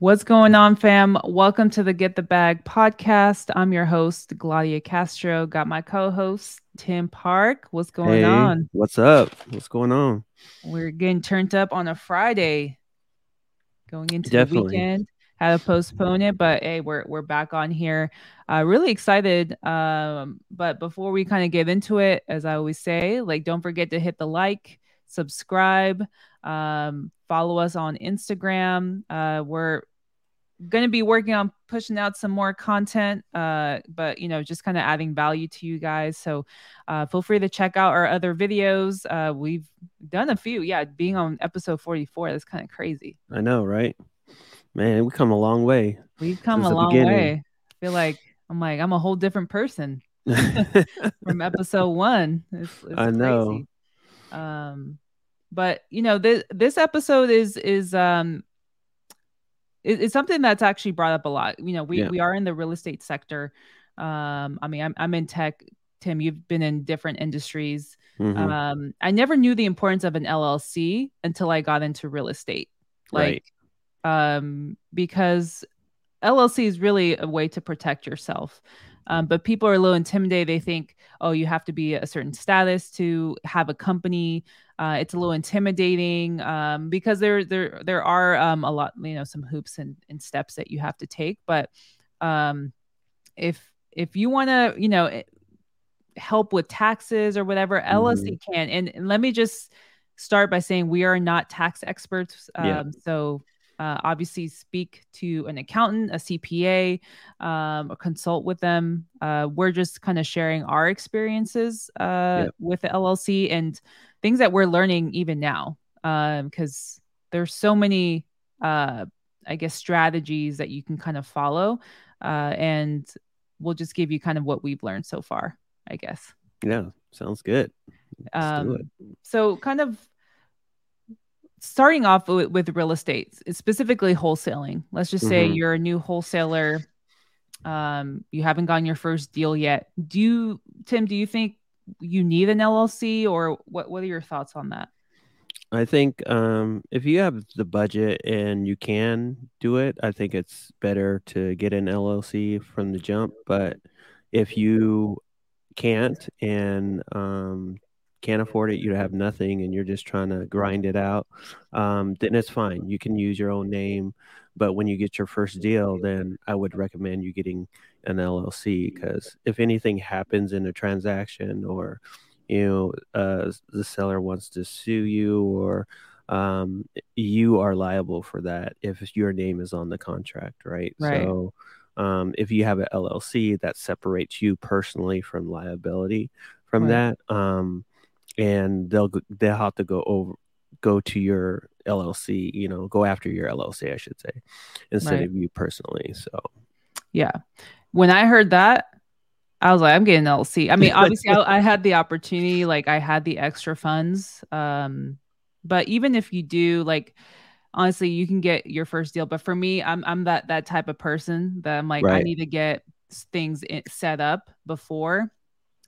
What's going on, fam? Welcome to the Get the Bag podcast. I'm your host, Gladia Castro. Got my co host, Tim Park. What's going Hey, on? what's up? What's going on? We're getting turned up on a Friday, going into the weekend. Had to postpone it, but hey, we're we're back on here. Uh, really excited. Um, but before we kind of get into it, as I always say, like don't forget to hit the like, subscribe, um, follow us on Instagram. Uh, we're gonna be working on pushing out some more content, uh, but you know, just kind of adding value to you guys. So uh, feel free to check out our other videos. Uh, we've done a few. Yeah, being on episode 44, that's kind of crazy. I know, right? Man, we come a long way. We've come a long beginning. way. I feel like I'm like I'm a whole different person from episode one. It's, it's I know. crazy. Um, but you know, this this episode is is um it, it's something that's actually brought up a lot. You know, we Yeah. we are in the real estate sector. Um, I mean, I'm I'm in tech. Tim, you've been in different industries. Mhm. Um, I never knew the importance of an LLC until I got into real estate. Like, um, because LLC is really a way to protect yourself. Um, but people are a little intimidated. They think, oh, you have to be a certain status to have a company. Uh, it's a little intimidating um, because there there there are um, a lot, you know, some hoops and, and steps that you have to take. But um, if if you want to, you know, eh, help with taxes or whatever, LLC can. And, and let me just start by saying we are not tax experts. Um, Yeah. So uh, obviously speak to an accountant, a CPA, um, or consult with them. Uh, we're just kind of sharing our experiences uh, with the LLC and things that we're learning even now. Because there's so many, uh, I guess, strategies that you can kind of follow. Uh, and we'll just give you kind of what we've learned so far, I guess. Yeah, sounds good. Let's do it. Um, so kind of starting off with, with real estate, specifically wholesaling. Let's just say Mhm. you're a new wholesaler. Um, you haven't gotten your first deal yet. Do you, Tim? Do you think you need an LLC, or what? What are your thoughts on that? I think um, if you have the budget and you can do it, I think it's better to get an LLC from the jump. But if you can't and um, can't afford it, you have nothing, and you're just trying to grind it out, um, then it's fine. You can use your own name. But when you get your first deal, then I would recommend you getting an LLC because if anything happens in a transaction or you know uh, the seller wants to sue you or um, you are liable for that if your name is on the contract right, Right. so um, if you have an llc that separates you personally from liability from Right. that um, and they'll go- they'll have to go over go to your llc you know go after your llc i should say instead Right. of you personally so Yeah. When I heard that, I was like, I'm getting an LLC. I mean, obviously, I, I had the opportunity, like, I had the extra funds. Um, but even if you do, like, honestly, you can get your first deal. But for me, I'm I'm that that type of person that I'm like, I need to get things set up before.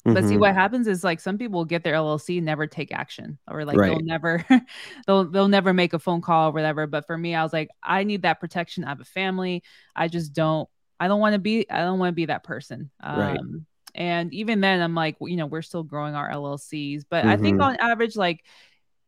But see, Mhm. what happens is like some people get their LLC and never take action, or like they'll never, they'll they'll never make a phone call or whatever. But for me, I was like, I need that protection. I have a family. I just don't. I don't want to be. I don't want to be that person. Right. Um, and even then, I'm like, you know, we're still growing our LLCs. But I think Mhm. on average, like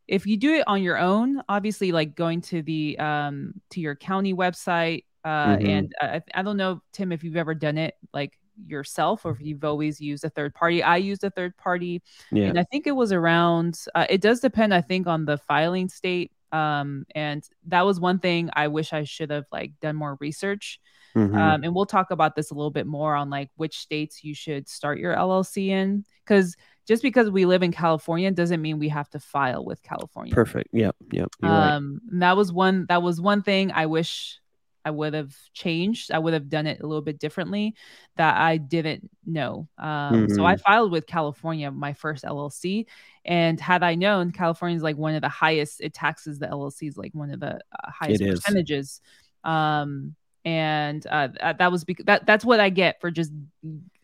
if you do it on your own, obviously, like going to the um to your county website, uh, Mhm. and I, I don't know, Tim, if you've ever done it like yourself or if you've always used a third party. I used a third party, yeah and I think it was around. Uh, it does depend, I think, on the filing state. Um, and that was one thing I wish I should have like done more research. Mhm. Um, and we'll talk about this a little bit more on like which states you should start your LLC in, because just because we live in California doesn't mean we have to file with California. perfect yep yep you're right Um, that was one that was one thing I wish I would have changed. I would have done it a little bit differently that I didn't know. Um, so I Mhm. filed with California, my first LLC, and had I known, California is like one of the highest. It taxes the LLCs like one of the uh, highest percentages. Um, and uh, that was because that that's what I get for just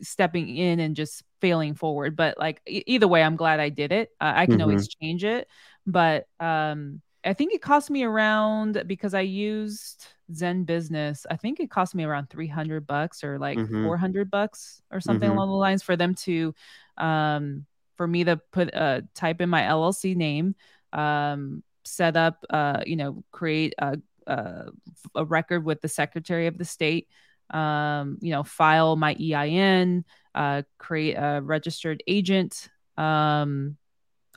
stepping in and just failing forward. But like e- either way, I'm glad I did it. Uh, I can always change it, but um, I think it cost me around because I used ZenBusiness, I think it cost me around 300 bucks or like mm-hmm. 400 bucks or something mm-hmm. along the lines for them to, um, for me to put, uh, type in my LLC name, um, set up, uh, you know, create a, a, a record with the Secretary of the State, um, you know, file my EIN, uh, create a registered agent, um,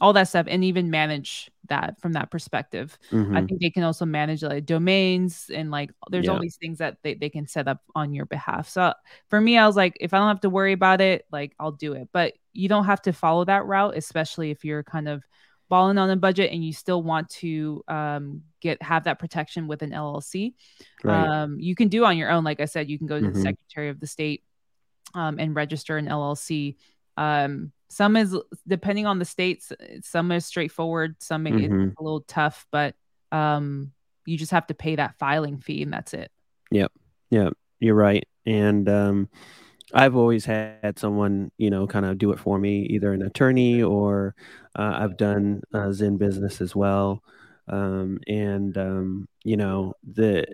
all that stuff, and even manage that from that perspective. Mm-hmm. I think they can also manage like domains and like there's yeah. all these things that they, they can set up on your behalf. So for me, I was like, if I don't have to worry about it, like I'll do it. But you don't have to follow that route, especially if you're kind of balling on a budget and you still want to um, get have that protection with an LLC. Right. Um, you can do on your own. Like I said, you can go to mm-hmm. the Secretary of the State um, and register an LLC. Um, some is depending on the states. Some is straightforward. Some mm-hmm. is a little tough, but um, you just have to pay that filing fee, and that's it. Yep. Yep. You're right. And um, I've always had someone, you know, kind of do it for me, either an attorney or uh, I've done uh, ZenBusiness as well. Um, and um, you know, the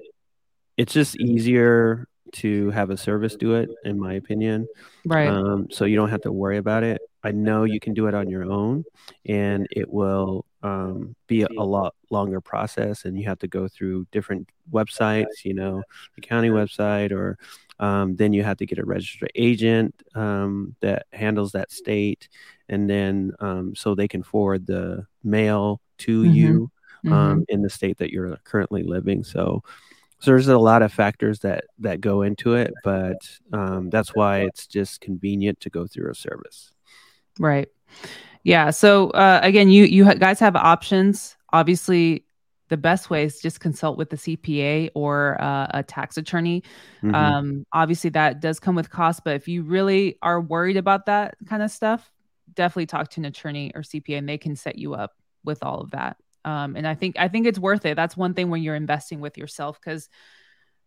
it's just easier to have a service do it, in my opinion. Right. Um, so you don't have to worry about it. I know you can do it on your own, and it will um, be a, a, lot longer process, and you have to go through different websites. You know, the county website, or um, then you have to get a registered agent um, that handles that state, and then um, so they can forward the mail to mm-hmm. you um, mm-hmm. in the state that you're currently living. So so there's a lot of factors that that go into it but um, that's why it's just convenient to go through a service right. Yeah. So uh, again you you guys have options. Obviously the best way is just consult with the cpa or uh, a tax attorney. Mm-hmm. um, obviously that does come with cost but if you really are worried about that kind of stuff definitely talk to an attorney or cpa and they can set you up with all of that. Um, and I think I think it's worth it. That's one thing when you're investing with yourself because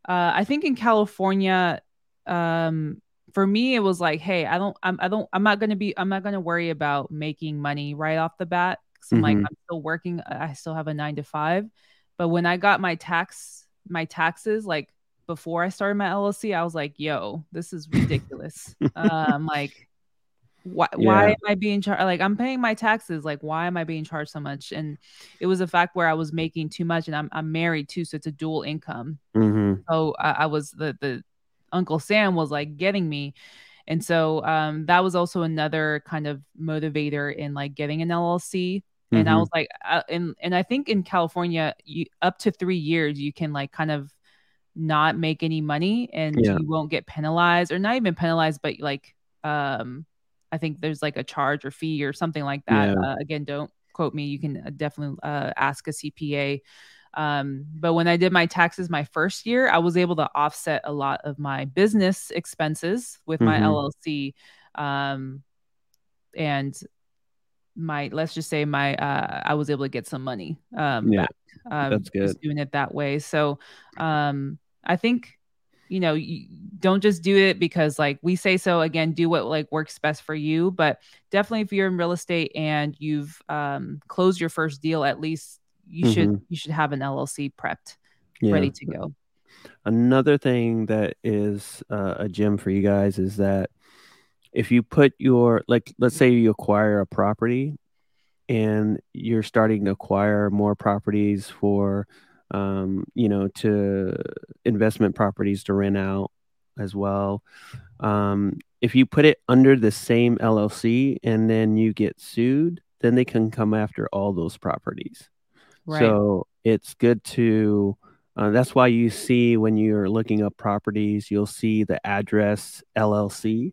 uh, I think in California, um, for me, it was like, hey, I don't, I'm, I don't, I'm not gonna be, I'm not gonna worry about making money right off the bat. Cause I'm mm-hmm. like, I'm still working. I still have a nine to five. But when I got my tax, my taxes, like before I started my LLC, I was like, yo, this is ridiculous. um, like why yeah. why am I being charged? Like I'm paying my taxes. Like why am I being charged so much? And it was a fact where I was making too much, and I'm I'm married too, so it's a dual income. Mm-hmm. So I, I, was the the Uncle Sam was like getting me, and so um that was also another kind of motivator in like getting an LLC. Mm-hmm. And I mm-hmm. was like, uh, and and I think in California, you up to three years you can like kind of not make any money and yeah. you won't get penalized or not even penalized, but like um I think there's like a charge or fee or something like that. Yeah. Uh, again, don't quote me. You can uh, definitely uh, ask a CPA. Um, but when I did my taxes my first year, I was able to offset a lot of my business expenses with my mm-hmm. LLC. Um, and my let's just say my uh I was able to get some money um yeah, back. Um, that's good doing it that way. So um I think you know you don't just do it because like we say so again do what like works best for you but definitely if you're in real estate and you've um, closed your first deal at least you mm-hmm. should you should have an llc prepped yeah. ready to go another thing that is uh, a gem for you guys is that if you put your like let's say you acquire a property and you're starting to acquire more properties for um, you know, to investment properties to rent out as well. Um, if you put it under the same LLC and then you get sued, then they can come after all those properties. Right. So it's good to. Uh, that's why you see when you're looking up properties, you'll see the address LLC,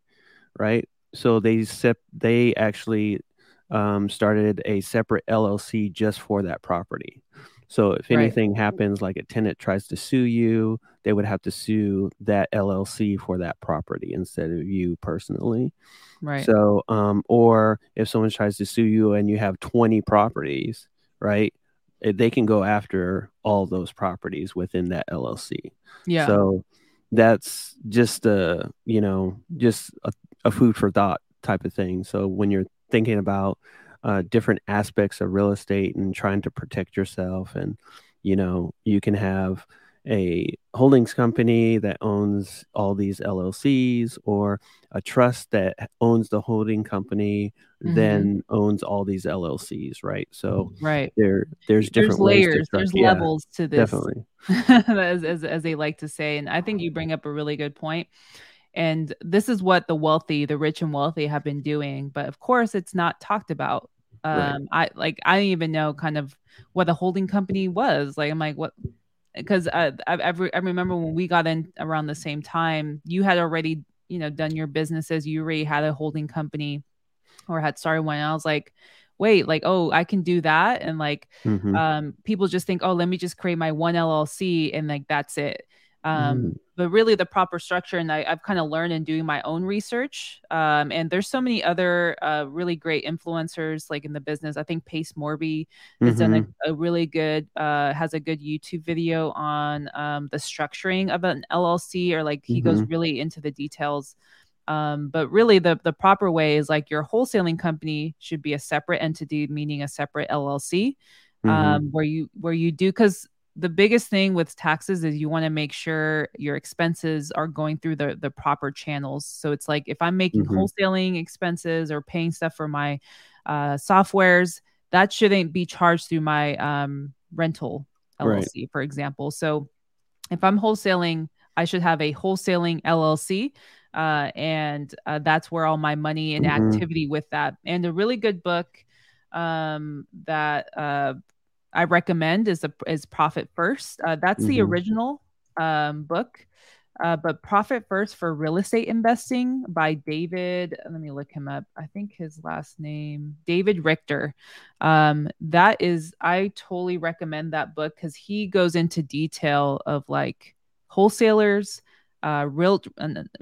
right? So they sep- they actually um, started a separate LLC just for that property. So if anything right. happens, like a tenant tries to sue you, they would have to sue that LLC for that property instead of you personally. Right. So, um, or if someone tries to sue you and you have 20 properties, right, they can go after all those properties within that LLC. Yeah. So that's just a, you know, just a, a food for thought type of thing. So when you're thinking about uh, different aspects of real estate and trying to protect yourself and you know you can have a holdings company that owns all these LLCs or a trust that owns the holding company mm-hmm. then owns all these LLCs, right? So right there there's different there's layers, there's yeah, levels to this. Definitely. as, as as they like to say. And I think you bring up a really good point. And this is what the wealthy, the rich and wealthy have been doing. But of course it's not talked about. Um right. I like I didn't even know kind of what a holding company was. Like I'm like, what because I, I, I remember when we got in around the same time, you had already, you know, done your businesses. You already had a holding company or had started one. And I was like, wait, like, oh, I can do that. And like, mm-hmm. um, people just think, oh, let me just create my one LLC and like, that's it. Um, mm. But really, the proper structure, and I, have kind of learned in doing my own research. Um, and there's so many other uh, really great influencers like in the business. I think Pace Morby has mm-hmm. done a, mm-hmm. a, really good, uh, has a good YouTube video on um, the structuring of an LLC, or like he mm-hmm. goes really into the details. Um, but really, the the proper way is like your wholesaling company should be a separate entity, meaning a separate LLC, mm-hmm. um, where you where you do because the biggest thing with taxes is you want to make sure your expenses are going through the the proper channels. So it's like if I'm making mm-hmm. wholesaling expenses or paying stuff for my uh, softwares, that shouldn't be charged through my um, rental LLC, right. for example. So if I'm wholesaling, I should have a wholesaling LLC. Uh, and uh, that's where all my money and mm-hmm. activity with that. And a really good book um, that uh, I recommend is a, is Profit First. Uh, that's mm-hmm. the original um, book. Uh, but Profit First for Real Estate Investing by David. Let me look him up. I think his last name, David Richter. Um, that is, I totally recommend that book because he goes into detail of like wholesalers, uh, real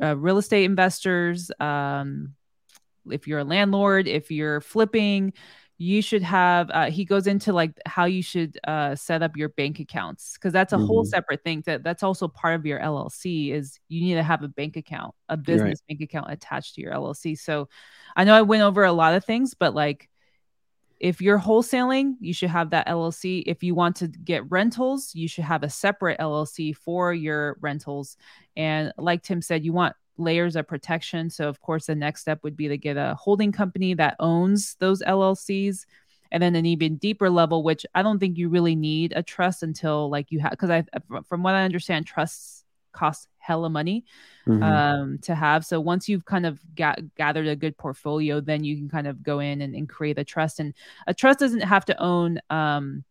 uh, real estate investors. Um, if you're a landlord, if you're flipping, you should have uh, he goes into like how you should uh, set up your bank accounts because that's a mm-hmm. whole separate thing that that's also part of your llc is you need to have a bank account a business right. bank account attached to your llc so i know i went over a lot of things but like if you're wholesaling you should have that llc if you want to get rentals you should have a separate llc for your rentals and like tim said you want layers of protection. So, of course, the next step would be to get a holding company that owns those LLCs. And then an even deeper level, which I don't think you really need a trust until like you have, because I, from what I understand, trusts cost hella money mm-hmm. um, to have. So once you've kind of got, gathered a good portfolio, then you can kind of go in and, and create a trust. And a trust doesn't have to own um,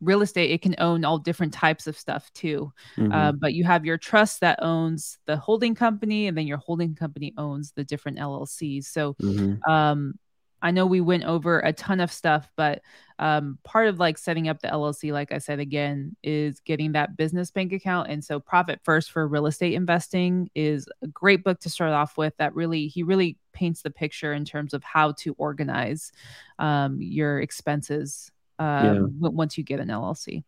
real estate it can own all different types of stuff too mm-hmm. uh, but you have your trust that owns the holding company and then your holding company owns the different llcs so mm-hmm. um, i know we went over a ton of stuff but um, part of like setting up the llc like i said again is getting that business bank account and so profit first for real estate investing is a great book to start off with that really he really paints the picture in terms of how to organize um, your expenses um, yeah. once you get an LLC.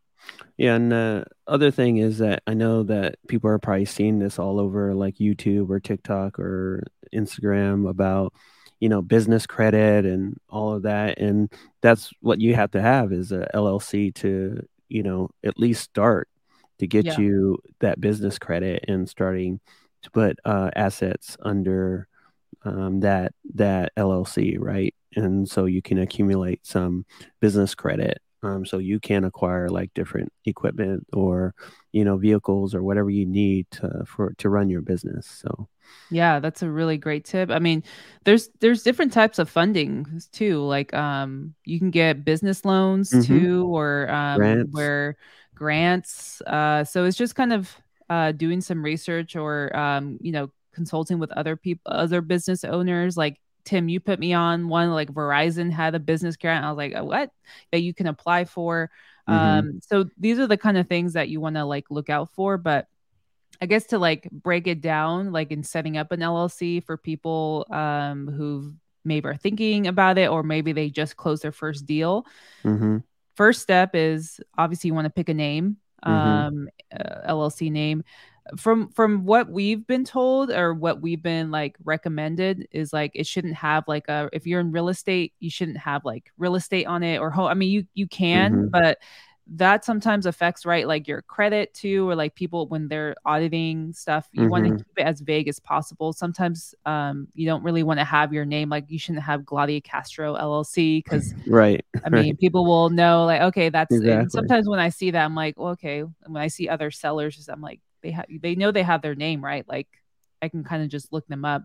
Yeah, and the other thing is that I know that people are probably seeing this all over like YouTube or TikTok or Instagram about you know business credit and all of that, and that's what you have to have is a LLC to you know at least start to get yeah. you that business credit and starting to put uh, assets under um, that that LLC, right? And so you can accumulate some business credit. Um, so you can acquire like different equipment or you know vehicles or whatever you need to for to run your business. So yeah, that's a really great tip. I mean, there's there's different types of funding too. Like um, you can get business loans mm-hmm. too, or um, grants. where grants. Uh, so it's just kind of uh, doing some research or um, you know consulting with other people, other business owners. Like Tim, you put me on one. Like Verizon had a business grant. I was like, what? That you can apply for. Mm-hmm. Um, so these are the kind of things that you want to like look out for. But I guess to like break it down, like in setting up an LLC for people um, who maybe are thinking about it, or maybe they just closed their first deal. Mm-hmm. First step is obviously you want to pick a name, mm-hmm. um, uh, LLC name from from what we've been told or what we've been like recommended is like it shouldn't have like a if you're in real estate you shouldn't have like real estate on it or home i mean you you can mm-hmm. but that sometimes affects right like your credit too or like people when they're auditing stuff you mm-hmm. want to keep it as vague as possible sometimes um, you don't really want to have your name like you shouldn't have Gladia Castro LLC because right I mean right. people will know like okay that's exactly. sometimes when I see that I'm like well, okay when I see other sellers I'm like they have they know they have their name right like I can kind of just look them up.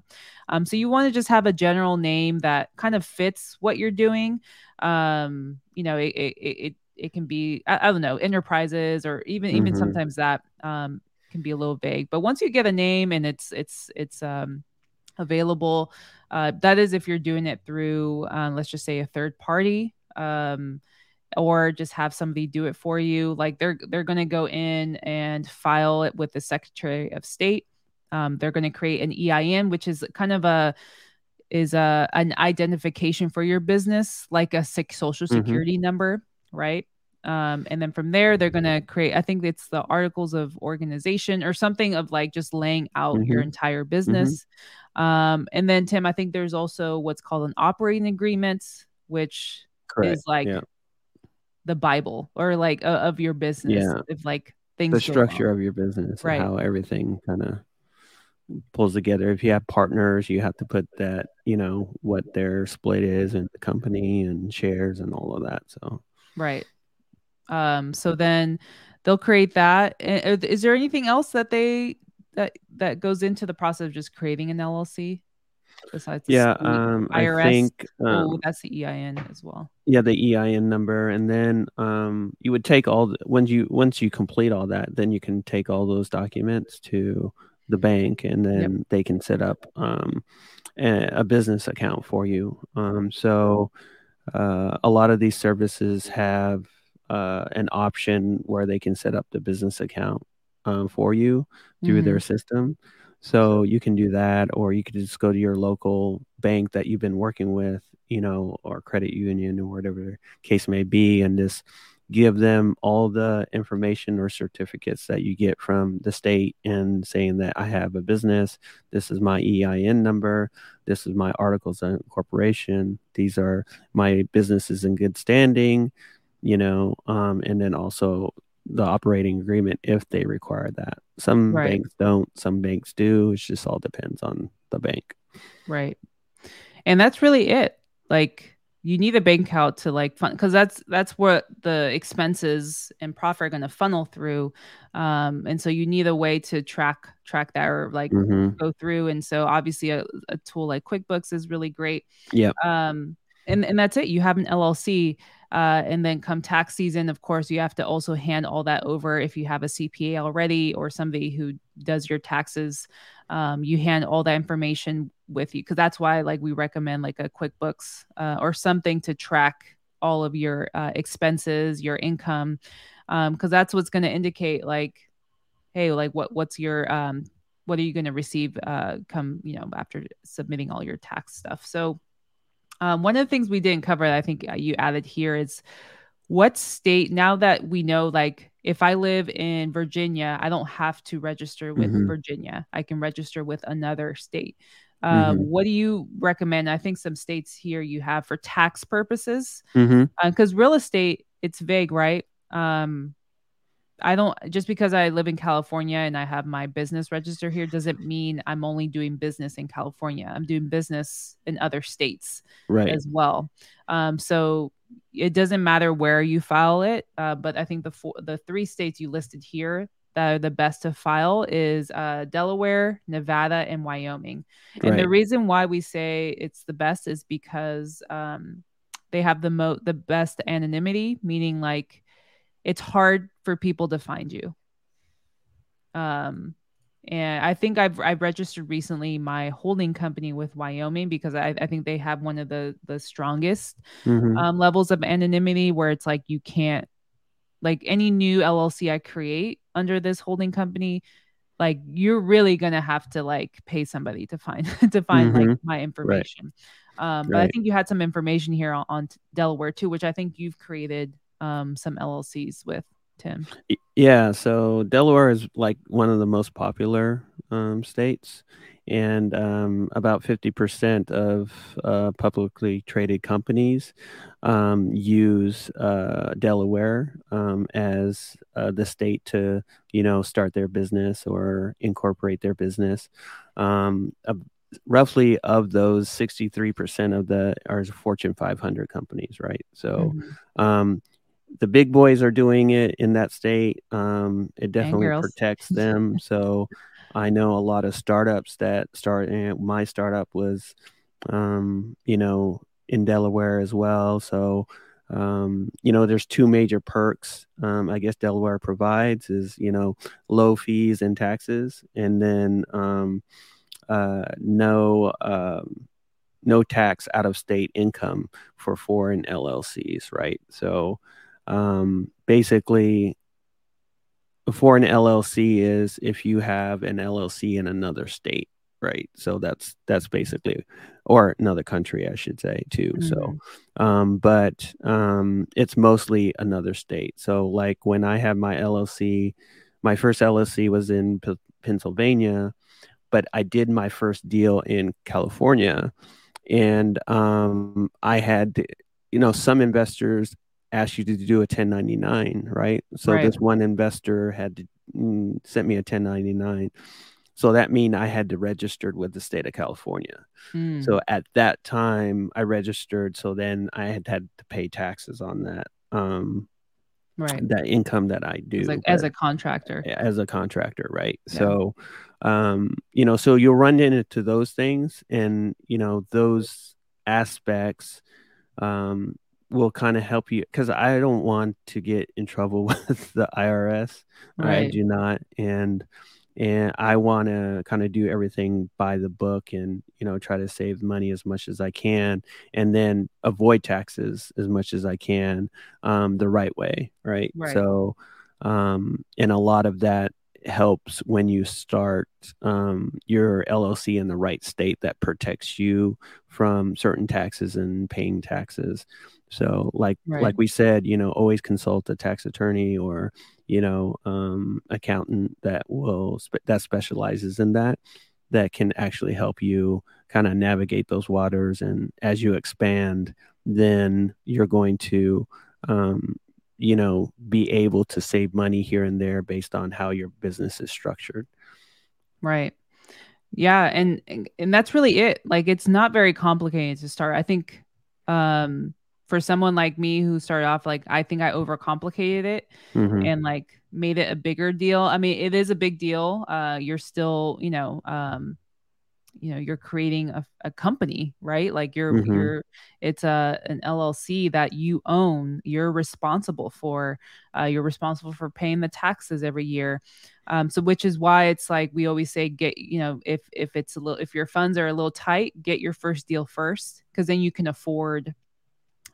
Um, so you want to just have a general name that kind of fits what you're doing. Um, you know, it, it, it it can be I, I don't know enterprises or even mm-hmm. even sometimes that um, can be a little vague. But once you get a name and it's it's it's um, available, uh, that is if you're doing it through uh, let's just say a third party. Or just have somebody do it for you like they're they're going to go in and file it with the secretary of state um, they're going to create an ein which is kind of a is a an identification for your business like a social mm-hmm. security mm-hmm. number right? Um, and then from there, they're going to create, I think it's the articles of organization or something of like just laying out mm-hmm. your entire business. Mm-hmm. Um, and then, Tim, I think there's also what's called an operating agreement, which Correct. is like yeah. The Bible or like uh, of your business. Yeah. If like things, the structure of your business, right? How everything kind of pulls together. If you have partners, you have to put that, you know, what their split is in the company and shares and all of that. So, Right. Um, so then they'll create that. Is there anything else that they that that goes into the process of just creating an LLC besides yeah um, IRS? I think oh, um, oh, that's the EIN as well. Yeah, the EIN number, and then um, you would take all the, once you once you complete all that, then you can take all those documents to the bank, and then yep. they can set up um, a, a, business account for you. Um, so uh, a lot of these services have uh, an option where they can set up the business account um, for you through mm-hmm. their system. So you can do that, or you could just go to your local bank that you've been working with, you know, or credit union or whatever case may be, and just give them all the information or certificates that you get from the state and saying that I have a business, this is my EIN number, this is my articles of incorporation, these are my businesses in good standing, you know, um, and then also the operating agreement if they require that. Some right. banks don't, some banks do. It just all depends on the bank. Right. And that's really it. Like you need a bank account to like fund because that's that's what the expenses and profit are going to funnel through um and so you need a way to track track that or like mm-hmm. go through and so obviously a, a, tool like quickbooks is really great yeah um and and that's it you have an llc uh, and then come tax season, of course, you have to also hand all that over if you have a CPA already or somebody who does your taxes. Um, you hand all that information with you because that's why like we recommend like a QuickBooks uh, or something to track all of your uh, expenses, your income, because um, that's what's going to indicate like, hey, like what what's your um, what are you going to receive uh, come you know after submitting all your tax stuff. So um, one of the things we didn't cover that I think uh, you added here is what state now that we know like if I live in Virginia, I don't have to register with mm-hmm. Virginia. I can register with another state. Uh, mm-hmm. What do you recommend? I think some states here you have for tax purposes, because mm-hmm. uh, real estate it's vague, right? Um, I don't just because I live in California and I have my business register here doesn't mean I'm only doing business in California. I'm doing business in other states right. as well. Um, so it doesn't matter where you file it, uh, but I think the four, the three states you listed here that are the best to file is uh, Delaware, Nevada, and Wyoming. And right. the reason why we say it's the best is because um, they have the mo the best anonymity, meaning like it's hard for people to find you. Um, and I think I've I've registered recently my holding company with Wyoming because I, I think they have one of the the strongest mm-hmm. um, levels of anonymity where it's like you can't like any new LLC I create under this holding company, like you're really gonna have to like pay somebody to find to find mm-hmm. like my information. Right. Um, but right. I think you had some information here on, on Delaware too, which I think you've created um, some LLCs with Tim. Yeah, so Delaware is like one of the most popular um, states, and um, about 50% of uh, publicly traded companies um, use uh, Delaware um, as uh, the state to, you know, start their business or incorporate their business. Um, roughly of those, 63% of the are Fortune 500 companies, right? So, mm-hmm. The big boys are doing it in that state. Um, it definitely protects them. so I know a lot of startups that start. And my startup was, um, you know, in Delaware as well. So, um, you know, there's two major perks. Um, I guess Delaware provides is you know low fees and taxes, and then um, uh, no um, no tax out of state income for foreign LLCs, right? So um, basically, for an LLC is if you have an LLC in another state, right? So that's that's basically, or another country, I should say too. Mm-hmm. So, um, but um, it's mostly another state. So like when I have my LLC, my first LLC was in P- Pennsylvania, but I did my first deal in California, and um, I had, you know, some investors ask you to do a 1099, right? So right. this one investor had to mm, sent me a 1099. So that mean I had to register with the state of California. Mm. So at that time I registered. So then I had had to pay taxes on that. Um, right. That income that I do like, as a contractor. As a contractor, right? Yeah. So, um, you know, so you'll run into those things, and you know those aspects um, will kind of help you because I don't want to get in trouble with the IRS. Right. I do not, and and I want to kind of do everything by the book and you know try to save money as much as I can, and then avoid taxes as much as I can um, the right way. Right. right. So, um, and a lot of that helps when you start um, your LLC in the right state that protects you from certain taxes and paying taxes. So, like right. like we said, you know, always consult a tax attorney or you know um, accountant that will spe- that specializes in that that can actually help you kind of navigate those waters. And as you expand, then you're going to um, you know be able to save money here and there based on how your business is structured. Right. Yeah, and and that's really it. Like it's not very complicated to start. I think um for someone like me who started off like I think I overcomplicated it mm-hmm. and like made it a bigger deal. I mean, it is a big deal. Uh you're still, you know, um you know, you're creating a, a company, right? Like you're mm-hmm. you're it's a an LLC that you own. You're responsible for uh you're responsible for paying the taxes every year. Um so which is why it's like we always say get, you know, if if it's a little if your funds are a little tight, get your first deal first because then you can afford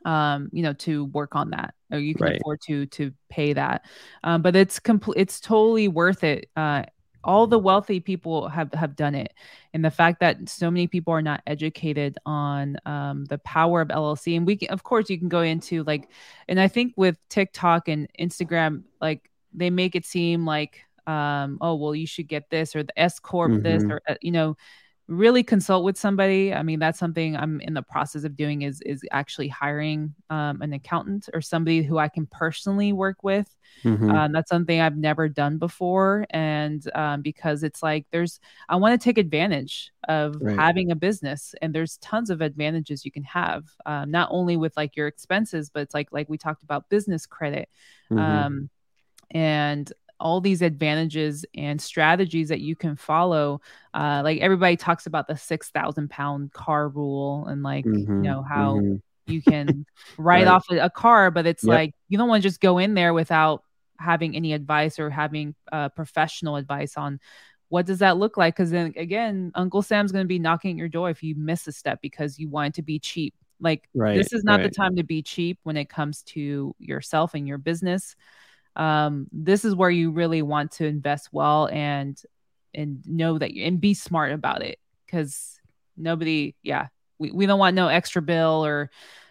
um, you know, to work on that, or you can right. afford to to pay that. Um, but it's complete. It's totally worth it. Uh, all the wealthy people have have done it, and the fact that so many people are not educated on um, the power of LLC, and we can, of course, you can go into like, and I think with TikTok and Instagram, like they make it seem like um oh well you should get this or the s corp mm-hmm. this or uh, you know really consult with somebody i mean that's something i'm in the process of doing is is actually hiring um, an accountant or somebody who i can personally work with mm-hmm. um, that's something i've never done before and um, because it's like there's i want to take advantage of right. having a business and there's tons of advantages you can have um, not only with like your expenses but it's like like we talked about business credit mm-hmm. Um, and all these advantages and strategies that you can follow. Uh, like everybody talks about the 6,000 pound car rule and like, mm-hmm, you know, how mm-hmm. you can write right. off a, a, car, but it's yep. like you don't want to just go in there without having any advice or having uh, professional advice on what does that look like? Because then again, Uncle Sam's going to be knocking at your door if you miss a step because you want it to be cheap. Like right, this is not right. the time to be cheap when it comes to yourself and your business um, this is where you really want to invest well and and know that you and be smart about it. Because nobody yeah we, we don't want no extra bill or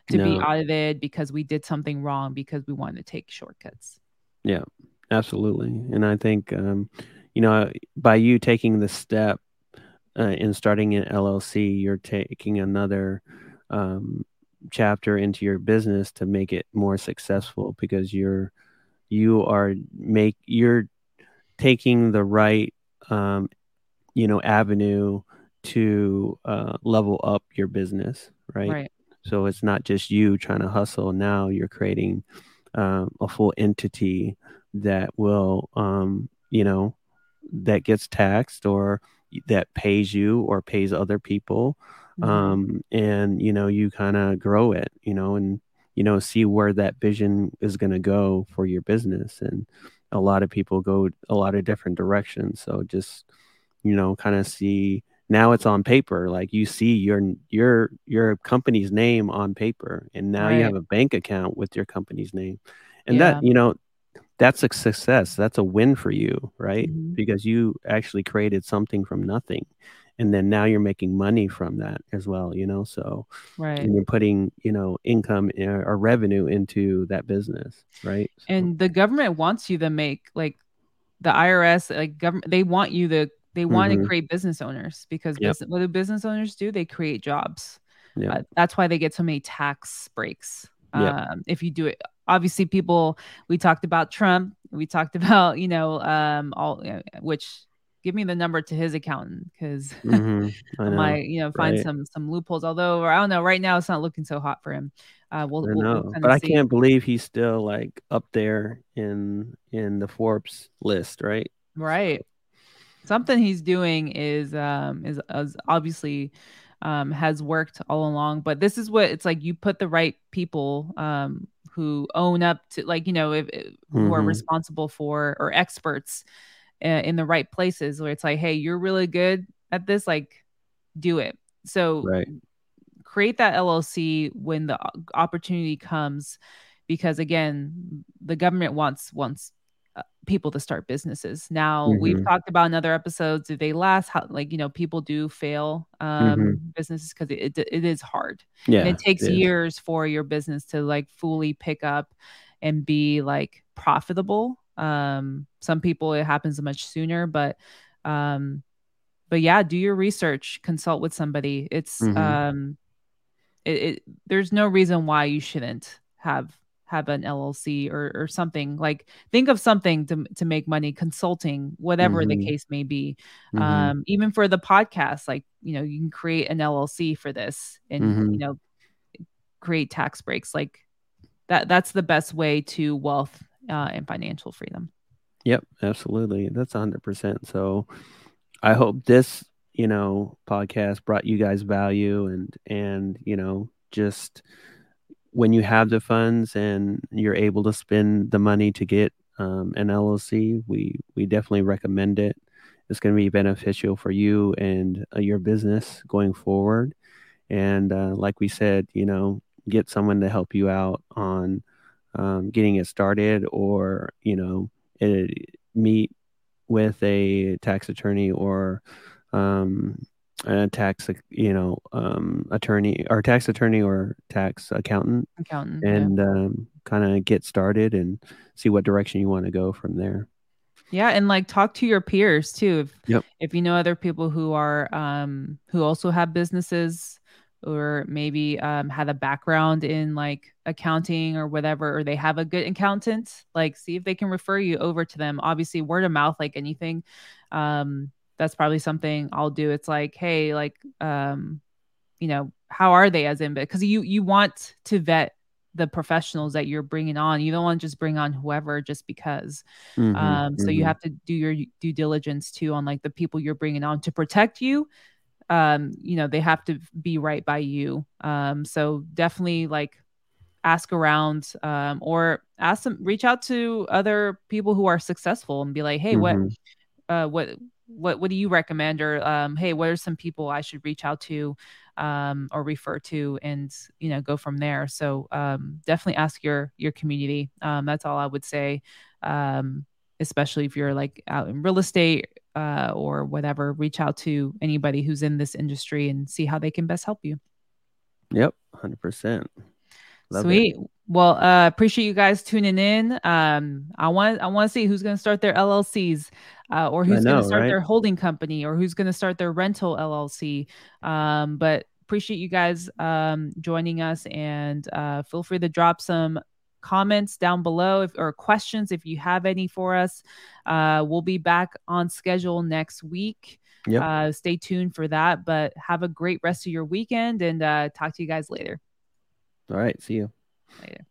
to no. be audited because we did something wrong because we wanted to take shortcuts. Yeah absolutely. And i think um you know, by you taking the step uh, in starting an LLC, you're taking another um, chapter into your business to make it more successful because you're you are make you're taking the right um, you know avenue to uh, level up your business right? right so it's not just you trying to hustle now you're creating um, a full entity that will um, you know that gets taxed or that pays you or pays other people mm-hmm. um, and you know you kind of grow it you know and you know see where that vision is going to go for your business and a lot of people go a lot of different directions so just you know kind of see now it's on paper like you see your your your company's name on paper and now right. you have a bank account with your company's name and yeah. that you know that's a success that's a win for you right mm-hmm. because you actually created something from nothing and then now you're making money from that as well you know so right and you're putting you know income eh, or revenue into that business right so. and the government wants you to make like the irs like government they want you to they want mm-hmm. to create business owners because yep. business, what do business owners do they create jobs yep. uh, that's why they get so many tax breaks yep. um, if you do it obviously people we talked about trump we talked about you know um all which give me the number to his accountant because mm-hmm. I, might you know find right. some some loopholes. Although I don't know right now it's not looking so hot for him. Uh, we'll, I know, we'll but I can't believe he's still like up there in in the Forbes list, right? Right. Something he's doing is um is, is obviously um has worked all along, but this is what it's like. You put the right people um who own up to like you know if, if mm-hmm. who are mm-hmm. responsible for or experts in the right places where it's like, hey, you're really good at this, like do it. So right. create that LLC when the opportunity comes, because again, the government wants wants uh, people to start businesses. Now mm-hmm. we've talked about in other episodes if they last, how like you know people do fail um, mm-hmm. businesses because it, it, it is hard. Yeah, and it takes it years for your business to like fully pick up and be like profitable um, some people it happens much sooner, but um, but yeah, do your research, consult with somebody. It's mm-hmm. um, it, it there's no reason why you shouldn't have have an LLC or or something like think of something to to make money consulting whatever mm-hmm. the case may be mm-hmm. um even for the podcast like you know you can create an LLC for this and mm-hmm. you know create tax breaks like that that's the best way to wealth uh, and financial freedom. Yep, absolutely. That's 100%. So I hope this, you know, podcast brought you guys value and and, you know, just when you have the funds and you're able to spend the money to get um, an LLC, we we definitely recommend it. It's going to be beneficial for you and uh, your business going forward. And uh, like we said, you know, get someone to help you out on um, getting it started or you know it, meet with a tax attorney or um, a tax you know um, attorney or tax attorney or tax accountant accountant and yeah. um, kind of get started and see what direction you want to go from there yeah and like talk to your peers too if yep. if you know other people who are um who also have businesses or maybe um, had a background in like accounting or whatever, or they have a good accountant, like see if they can refer you over to them. Obviously, word of mouth, like anything. Um, that's probably something I'll do. It's like, hey, like, um, you know, how are they as in because you you want to vet the professionals that you're bringing on. You don't want to just bring on whoever just because. Mm-hmm, um, so mm-hmm. you have to do your due diligence too on like the people you're bringing on to protect you um, you know, they have to be right by you. Um, so definitely like ask around um, or ask them, reach out to other people who are successful and be like, hey, mm-hmm. what, uh, what, what, what do you recommend? Or, um, hey, what are some people I should reach out to um, or refer to and, you know, go from there. So um, definitely ask your, your community. Um, that's all I would say. Um, especially if you're like out in real estate uh, or whatever, reach out to anybody who's in this industry and see how they can best help you. Yep, hundred percent. Sweet. It. Well, uh, appreciate you guys tuning in. Um, I want I want to see who's going to start their LLCs, uh, or who's going to start right? their holding company, or who's going to start their rental LLC. Um, but appreciate you guys um, joining us, and uh, feel free to drop some comments down below if, or questions if you have any for us. Uh, we'll be back on schedule next week. Yep. Uh, stay tuned for that. But have a great rest of your weekend, and uh, talk to you guys later. All right. See you. Later.